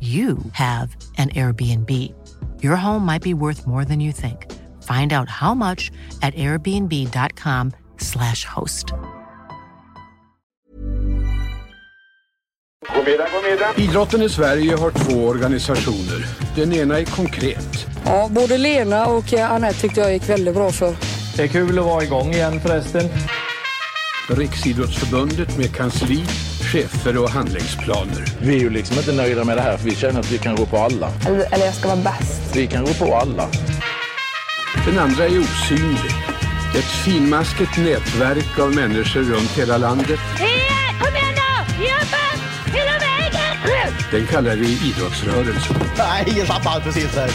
you have an Airbnb. Your home might be worth more than you think. Find out how much at airbnb.com slash host. Idrotten i Sverige har två organisationer. Den ena är konkret. Ja, både Lena och Anette tyckte jag gick väldigt bra för. Det är kul att vara igång igen förresten. Riksidrottsförbundet med kansli, chefer och handlingsplaner. Vi är ju liksom inte nöjda med det här för vi känner att vi kan gå på alla. Eller, eller jag ska vara bäst. Vi kan gå på alla. Den andra är osynlig. Ett finmaskigt nätverk av människor runt hela landet. Kom igen nu! Jobba! Hela vägen! Den kallar vi idrottsrörelsen. Nej, jag tappade allt precis där.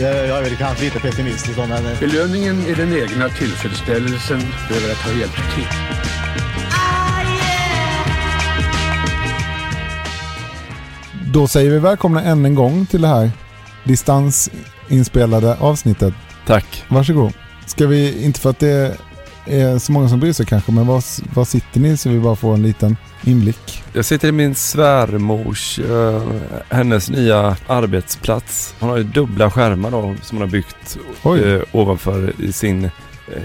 Jag, jag är väl kanske lite pessimistisk men... Belöningen är den egna tillfredsställelsen över att ha hjälpt till. Då säger vi välkomna än en gång till det här distansinspelade avsnittet. Tack. Varsågod. Ska vi, inte för att det är så många som bryr sig kanske, men var, var sitter ni så vi bara får en liten inblick? Jag sitter i min svärmors, uh, hennes nya arbetsplats. Hon har ju dubbla skärmar då som hon har byggt uh, ovanför i sin uh,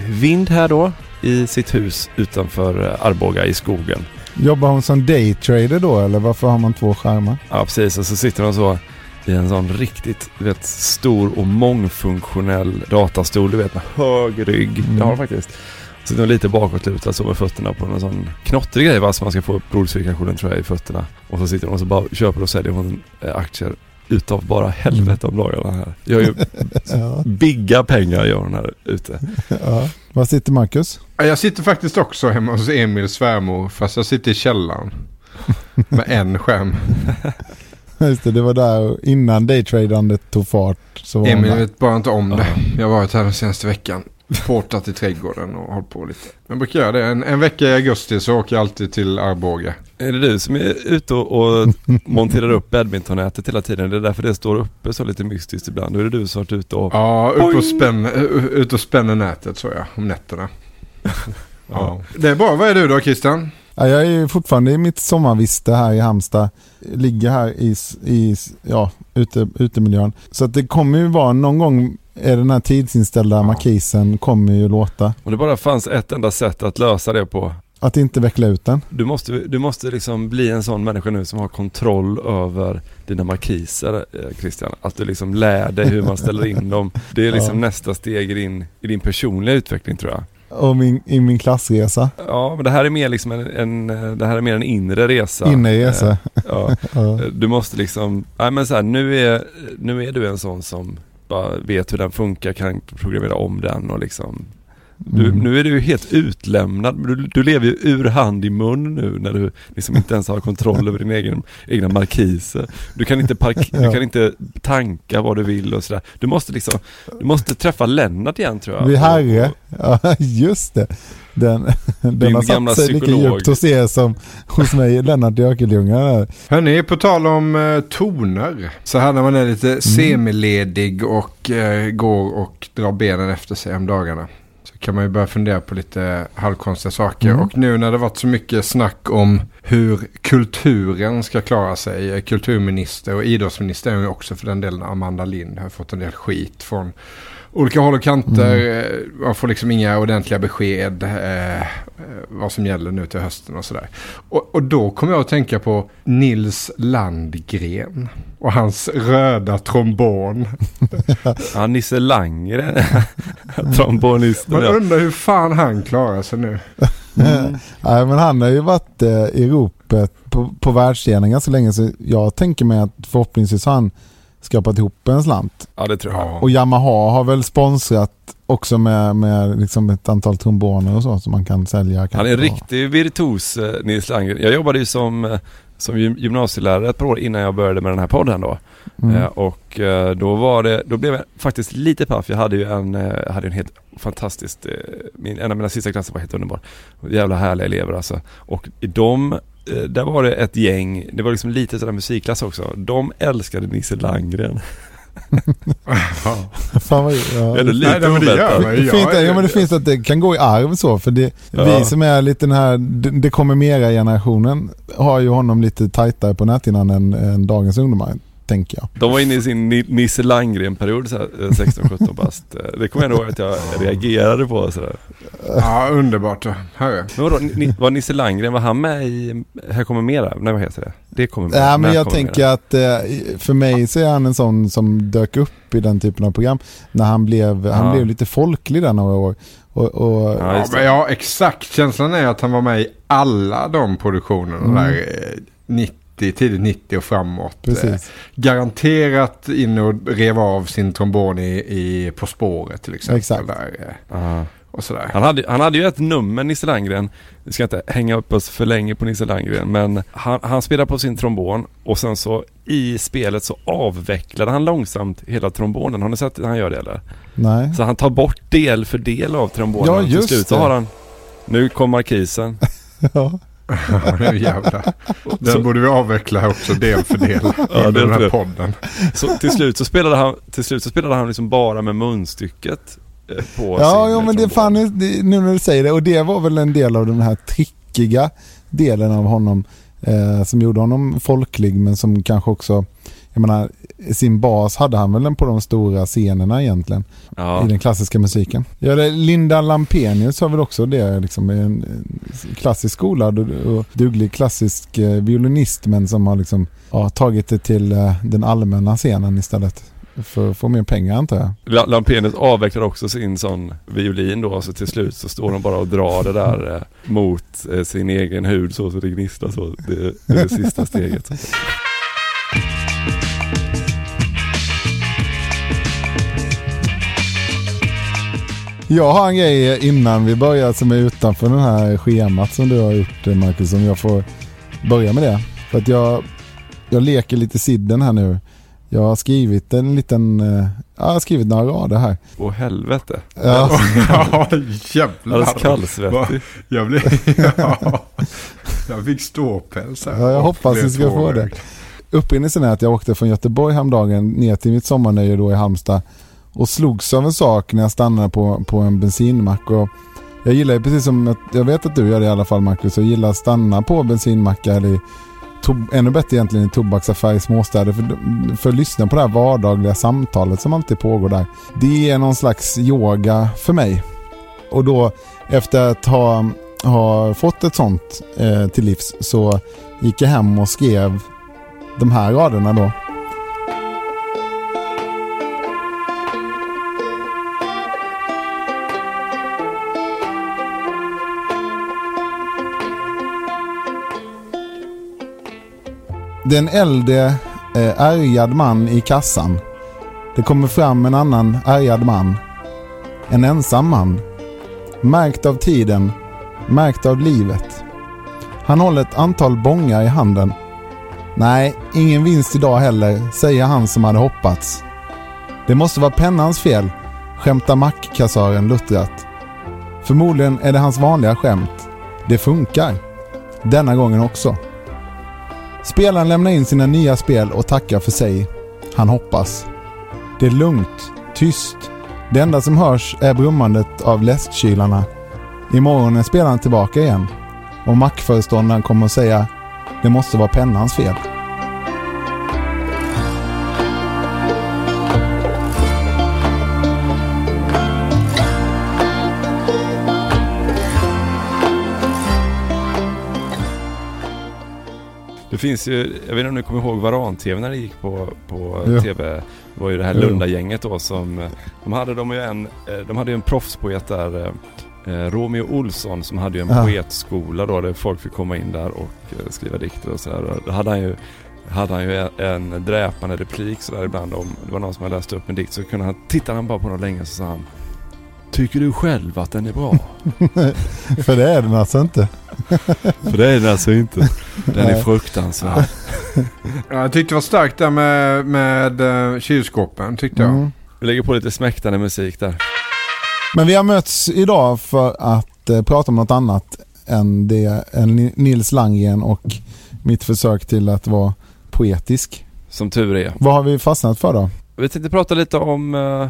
vind här då i sitt hus utanför Arboga i skogen. Jobbar hon som daytrader då eller varför har man två skärmar? Ja precis och så sitter hon så i en sån riktigt du vet, stor och mångfunktionell datastol du vet med hög rygg. Mm. Det har hon faktiskt. Sitter lite bakåtlutad så med fötterna på en sån knottrig grej va, så man ska få upp blodcirkulationen tror jag i fötterna. Och så sitter hon och så bara köper och säljer hon eh, aktier utav bara helvete om dagarna här. Gör ju ja. bigga pengar gör hon här ute. Ja. Var sitter Marcus? Jag sitter faktiskt också hemma hos Emils svärmor fast jag sitter i källaren. Med en skärm. Just det, det var där innan daytradandet tog fart. Så Emil vet bara inte om det. Jag har varit här den senaste veckan. Portat i trädgården och hållit på lite. Jag brukar göra det. En, en vecka i augusti så åker jag alltid till Arboga. Är det du som är ute och, och monterar upp badmintonnätet hela tiden? Det är därför det står uppe så lite mystiskt ibland. Då är det du som har varit ute och... Ja, ute och, spänn, ut och spänner nätet så ja, om nätterna. ja. Det är bra. Vad är du då Christian? Ja, jag är fortfarande i mitt sommarviste här i Halmstad. Ligger här i, i ja, ute, utemiljön. Så att det kommer ju vara någon gång den här tidsinställda ja. markisen kommer ju låta. Och det bara fanns ett enda sätt att lösa det på. Att inte veckla ut den. Du måste, du måste liksom bli en sån människa nu som har kontroll över dina markiser eh, Christian. Att du liksom lär dig hur man ställer in dem. Det är liksom ja. nästa steg i din, i din personliga utveckling tror jag. Och min, i min klassresa. Ja, men det här är mer liksom en, en det här är mer en inre resa. Inre resa. Eh, ja. ja. Du måste liksom, nej men så här, nu är, nu är du en sån som bara vet hur den funkar, kan programmera om den och liksom du, mm. Nu är du helt utlämnad, du, du lever ju ur hand i mun nu när du liksom inte ens har kontroll över dina egen, egna markiser. Du kan, inte park, ja. du kan inte tanka vad du vill och sådär. Du måste liksom, du måste träffa Lennart igen tror jag. Vi herre, ja just det. Den, den har gamla satt sig lika psykolog. djupt hos er som hos mig, Lennart Jökeljunga. där. Hörni, på tal om eh, toner. Så här när man är lite semiledig och eh, går och drar benen efter sig om dagarna. Så kan man ju börja fundera på lite halvkonstiga saker. Mm. Och nu när det varit så mycket snack om hur kulturen ska klara sig. eh, Kulturminister och idrottsminister är ju också för den delen Amanda Lind har fått en del skit från olika håll och kanter. Eh, Man får liksom inga ordentliga besked eh, eh, vad som gäller nu till hösten och sådär. Och, och då kommer jag att tänka på Nils Landgren och hans röda trombon. Ja, Nisse Langren. Trombonisten. Man undrar hur fan han klarar sig nu. Nej, men han har ju varit eh, i ropet på, på världsscenen ganska länge så jag tänker mig att förhoppningsvis har han skrapat ihop en slant. Ja, det tror jag. Och Yamaha har väl sponsrat också med, med liksom ett antal tromboner och så som man kan sälja. Han är en riktig virtuos, eh, Nils Landgren. Jag jobbade ju som, eh, som gym- gymnasielärare ett par år innan jag började med den här podden då. Mm. Eh, och då var det, då blev jag faktiskt lite paff. Jag hade ju en, hade en helt fantastiskt, min, en av mina sista klasser var helt underbar. Jävla härliga elever alltså. Och i dem, eh, där var det ett gäng, det var liksom lite sådär musikklass också. De älskade Nisse Landgren. Fan vad, ja. Det lite Nej, men det gör man ju. Ja, men det finns att det kan gå i arv så för det, Ja. vi som är lite den här, det, det kommer mera generationen har ju honom lite tajtare på näthinnan än, än dagens ungdomar tänker jag. De var inne i sin Ni- Nisse Landgren-period, så här, eh, 16-17 bast. Eh, Det kommer jag ihåg att jag reagerade på. Sådär. Ja, underbart. Herre. Men vadå, ni, var Nisse Landgren, var han med i Här kommer mera? Nej vad heter det? Det kommer med. Ja, men jag tänker mera? att eh, för mig så är han en sån som dök upp i den typen av program när han blev, han Ja. blev lite folklig där några år. Och, och, Ja, Ja, exakt. Känslan är att han var med i alla de produktionerna Mm. där eh, 90, tidigt 90 och framåt. Eh. Garanterat in och rev av sin trombon i, i På spåret till exempel. Exakt. Där, eh, Ja. och sådär. Han hade, han hade ju ett nummer, Nisse Landgren. Vi ska inte hänga upp oss för länge på Nisse Landgren. Men han, han spelade på sin trombon och sen så i spelet så avvecklade han långsamt hela trombonen. Har ni sett att han gör det eller? Nej. Så han tar bort del för del av trombonen. Ja, Till just slut så det. har han... Nu kom markisen. Ja. Ja, jävlar. Så- Den borde vi avveckla också del för del. Ja, del den här podden. Så till slut så spelade han, till slut så spelade han liksom bara med munstycket eh, på Ja, sin ja men det trombon. fan, är- det, nu när du säger det. Och det var väl en del av den här trickiga delen av honom eh, som gjorde honom folklig men som kanske också, jag menar, sin bas hade han väl på de stora scenerna egentligen Ja. i den klassiska musiken. Ja, det, Linda Lampenius har väl också det, liksom en, en klassisk skolad och, duglig klassisk eh, violinist men som har liksom, ja, tagit det till eh, den allmänna scenen istället. För att få mer pengar antar jag. La- Lampenius avvecklar också sin sån violin då, så till slut så står de bara och drar det där eh, mot eh, sin egen hud så, så det gnistrar så. Det, det är det sista steget. Jag har en grej innan vi börjar som är utanför den här schemat som du har gjort eh, Marcus, om jag får börja med det. För att jag, jag leker lite sidden här nu. Jag har skrivit en liten, eh, ja, jag har skrivit några rader här. Åh helvete. Ja, Ja, jävlar. Alldeles kallsvettig. Jag blev... Ja. Jag fick ståpäls här. Ja, jag hoppas ni ska få det. upprinnelsen är att jag åkte från Göteborg häromdagen ner till mitt sommarnöje då i Halmstad och slogs av en sak när jag stannade på, på en bensinmack. Och jag gillar ju precis som, jag vet att du gör det i alla fall Marcus, jag gillar att stanna på bensinmackar eller ännu bättre egentligen i tobaksaffär i småstäder för, för att lyssna på det här vardagliga samtalet som alltid pågår där. Det är någon slags yoga för mig. Och då efter att ha, ha fått ett sånt eh, till livs så gick jag hem och skrev de här raderna då. Det är en äldre eh, ärgad man i kassan. Det kommer fram en annan ärgad man. En ensam man. Märkt av tiden. Märkt av livet. Han håller ett antal bångar i handen. Nej, ingen vinst idag heller, säger han som hade hoppats. Det måste vara pennans fel, skämtar mackkassören luttrat. Förmodligen är det hans vanliga skämt. Det funkar. Denna gången också. Spelaren lämnar in sina nya spel och tackar för sig. Han hoppas. Det är lugnt, tyst. Det enda som hörs är brummandet av läskkylarna. Imorgon är spelaren tillbaka igen. Och mackföreståndaren kommer att säga det måste vara pennans fel. Finns ju, jag vet inte om ni kommer ihåg Varan-TV när det gick på, på Ja. TV. Det var ju det här. Lunda-gänget då som, de hade de ju en, eh, de hade ju en proffspoet där, eh, Romeo Olsson som hade ju en Ja. poetskola då där folk fick komma in där och eh, skriva dikter och sådär. Då hade han ju hade han ju en, dräpande replik sådär ibland om det var någon som hade läst upp en dikt så kunde han, tittade han bara på någon länge så sa han Tycker du själv att den är bra? För det är den alltså inte. För det är den alltså inte. Den är fruktansvärd. Ja, jag tyckte det var starkt där med, med uh, kylskåpen tyckte jag. Mm. Vi lägger på lite smäktande musik där. Men vi har mötts idag för att eh, prata om något annat än, det, än Ni- Nils Landgren och mitt försök till att vara poetisk. Som tur är. Vad har vi fastnat för då? Vi tänkte prata lite om uh,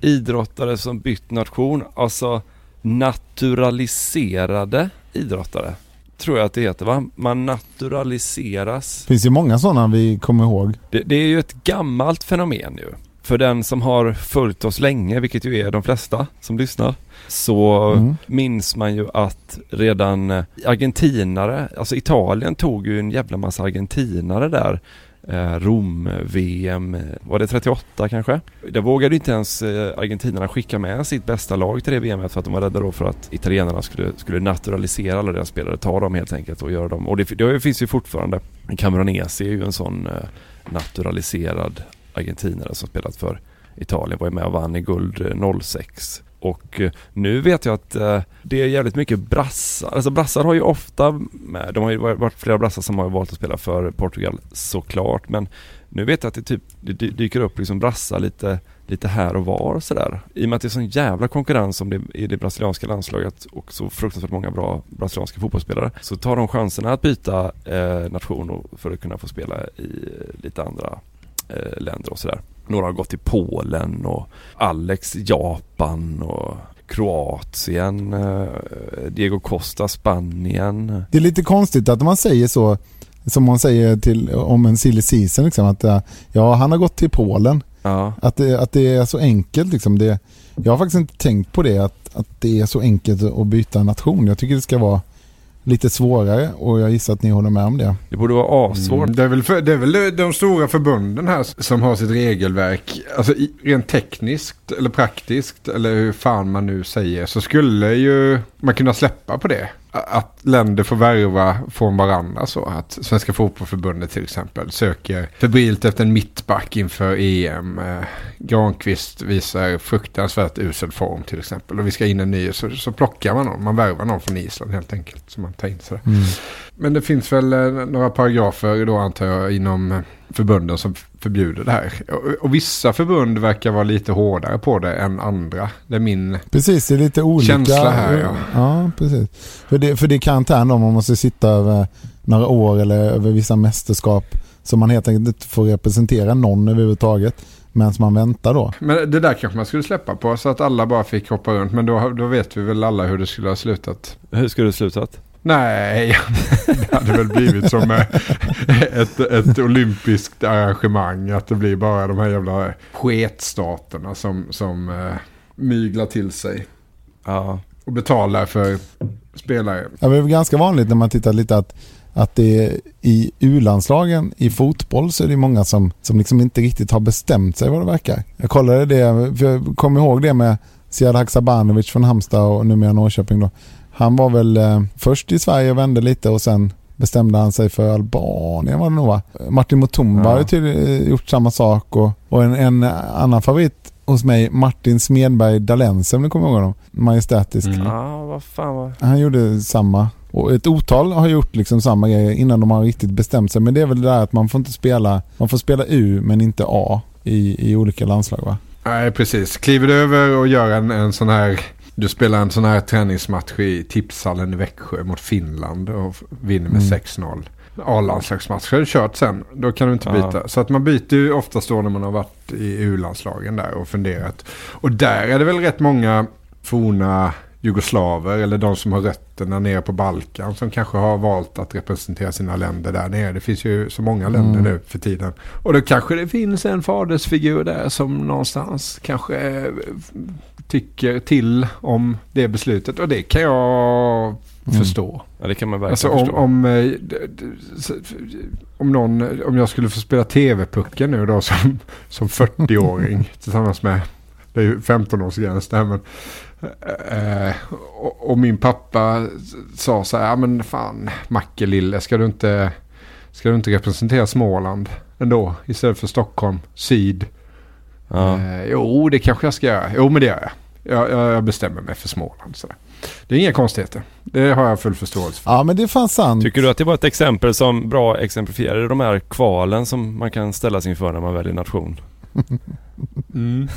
idrottare som bytt nation. Alltså naturaliserade idrottare. Tror jag att det heter va? Man naturaliseras. Det finns ju många sådana vi kommer ihåg. Det, det är ju ett gammalt fenomen ju. För den som har följt oss länge, vilket ju är de flesta som lyssnar, så Mm. minns man ju att redan eh, argentinare, alltså Italien tog ju en jävla massa argentinare där. Eh, Rom-VM, eh, eh, var det 38 kanske? Där vågade inte ens argentinarna skicka med sitt bästa lag till det VMet för att de var rädda då för att italienarna skulle, skulle naturalisera alla deras spelare, ta dem helt enkelt och göra dem. Och det, det finns ju fortfarande. Cameronese är ju en sån naturaliserad argentinare som spelat för Italien, var ju med och vann i guld 06. Och eh, nu vet jag att eh, det är jävligt mycket brassar. Alltså brassar har ju ofta med, de har ju varit flera brassar som har valt att spela för Portugal såklart. Men nu vet jag att det typ det dyker upp liksom brassar lite, lite här och var och sådär. I och med att det är sån jävla konkurrens om det i det brasilianska landslaget och så fruktansvärt många bra brasilianska fotbollsspelare. Så tar de chanserna att byta eh, nation för att kunna få spela i eh, lite andra eh, länder och sådär. Några har gått till Polen och Alex Japan och Kroatien, eh, Diego Costa Spanien. Det är lite konstigt att man säger så, som man säger till, om en silly season, liksom, att eh, ja, han har gått till Polen. Ja. Att det, att det är så enkelt. Liksom. Det, jag har faktiskt inte tänkt på det, att, att det är så enkelt att byta nation. Jag tycker det ska vara lite svårare och jag gissar att ni håller med om det. Det borde vara assvårt. Mm. Det, är väl för, det är väl de stora förbunden här som har sitt regelverk. Alltså rent tekniskt eller praktiskt eller hur fan man nu säger så skulle ju man kunna släppa på det. Att länder får värva från varandra så. Att Svenska Fotbollförbundet till exempel söker febrilt efter en mittback inför EM. Eh, Granqvist visar fruktansvärt usel form till exempel. Och vi ska in en ny så, så plockar man någon. Man värvar någon från Island helt enkelt. Som man tar in sådär. Men det finns väl eh, några paragrafer då antar jag inom eh, förbunden som förbjuder det här. Och, och vissa förbund verkar vara lite hårdare på det än andra. Det är min Precis, det är lite olika. känsla här. Ja. Ja, precis. För det, för det är karantän då, man måste sitta över några år eller över vissa mästerskap som man helt enkelt inte får representera någon överhuvudtaget. Medan man väntar då. Men det där kanske man skulle släppa på så att alla bara fick hoppa runt. Men då, då vet vi väl alla hur det skulle ha slutat. Hur skulle det slutat? Nej, det hade väl blivit som eh, ett, ett olympiskt arrangemang. Att det blir bara de här jävla sketstaterna som, som eh, myglar till sig. Ja. Och betalar för spelare. Ja, det är väl ganska vanligt när man tittar lite att, att det är i U-landslagen i fotboll så är det många som, som liksom inte riktigt har bestämt sig vad det verkar. Jag kollade det, för jag kommer ihåg det med Sead Haksabanovic från Halmstad och numera Norrköping då. Han var väl eh, först i Sverige och vände lite och sen bestämde han sig för Albanien var det nog va? Martin Mutumba Ja. har ju tydligen gjort samma sak och, och en, en annan favorit hos mig, Martin Smedberg Dalense om ni kommer ihåg honom. Majestätisk. Ja, vad fan var... Han gjorde samma. Och ett otal har gjort liksom samma grejer innan de har riktigt bestämt sig. Men det är väl det där att man får inte spela, man får spela U men inte A i, i olika landslag va? Nej, precis. Kliver du över och gör en, en sån här du spelar en sån här träningsmatch i tipshallen i Växjö mot Finland och vinner med Mm. 6-0. A-landslagsmatch har du kört sen. Då kan du inte Ja. byta. Så att man byter ju oftast då när man har varit i U-landslagen där och funderat. Och där är det väl rätt många forna jugoslaver eller de som har rötterna nere på Balkan som kanske har valt att representera sina länder där nere. Det finns ju så många länder Mm. nu för tiden. Och då kanske det finns en fadersfigur där som någonstans kanske eh, tycker till om det beslutet. Och det kan jag förstå. Ja, det kan man verkligen Alltså om, förstå. om, eh, om, någon, om jag skulle få spela TV-pucken nu då som, som 40-åring tillsammans med, det är ju 15-årsgräns där men, eh, och, och min pappa sa så här, ja men fan Macke lille, ska du inte, ska du inte representera Småland ändå istället för Stockholm, syd? Ja. Eh, jo, det kanske jag ska göra. Jo, men det gör jag. Jag, jag, bestämmer mig för Småland. Sådär. Det är inga konstigheter. Det har jag full förståelse för. Ja men det är fan sant. Tycker du att det var ett exempel som bra exemplifierade de här kvalen som man kan ställa sig inför när man väljer nation? Mm.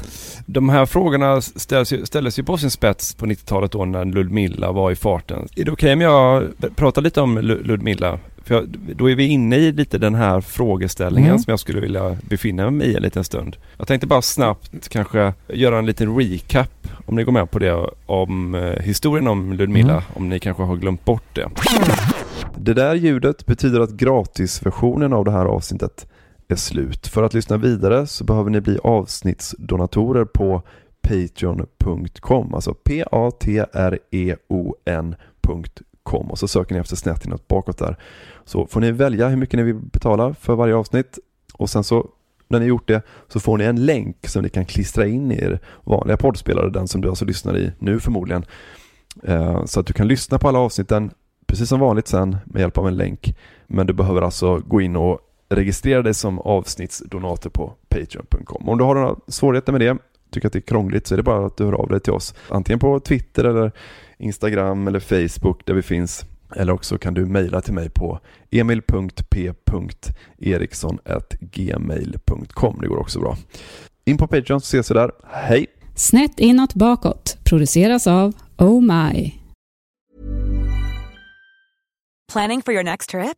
De här frågorna ställs ju, ställdes ju på sin spets på 90-talet då när Ludmilla var i farten. Är det okej om jag pratar lite om Lu- Ludmilla? För jag, då är vi inne i lite den här frågeställningen Mm. som jag skulle vilja befinna mig i en liten stund. Jag tänkte bara snabbt kanske göra en liten recap, om ni går med på det, om eh, historien om Ludmilla, Mm. om ni kanske har glömt bort det. Det där ljudet betyder att gratisversionen av det här avsnittet är slut. För att lyssna vidare så behöver ni bli avsnittsdonatorer på patreon.com, alltså p-a-t-r-e-o-n.com och så söker ni efter snett inåt bakåt där. Så får ni välja hur mycket ni vill betala för varje avsnitt och sen så när ni gjort det så får ni en länk som ni kan klistra in i er vanliga poddspelare, den som du alltså lyssnar i nu förmodligen. Eh, så att du kan lyssna på alla avsnitten precis som vanligt sen med hjälp av en länk. Men du behöver alltså gå in och registrera dig som avsnittsdonator på Patreon.com. Om du har några svårigheter med det, tycker att det är krångligt, så är det bara att du hör av dig till oss. Antingen på Twitter eller Instagram eller Facebook där vi finns. Eller också kan du mejla till mig på emil.p.eriksson.gmail.com. Det går också bra. In på Patreon så ses vi där. Hej! Snett inåt bakåt produceras av Oh My. Planning for your next trip?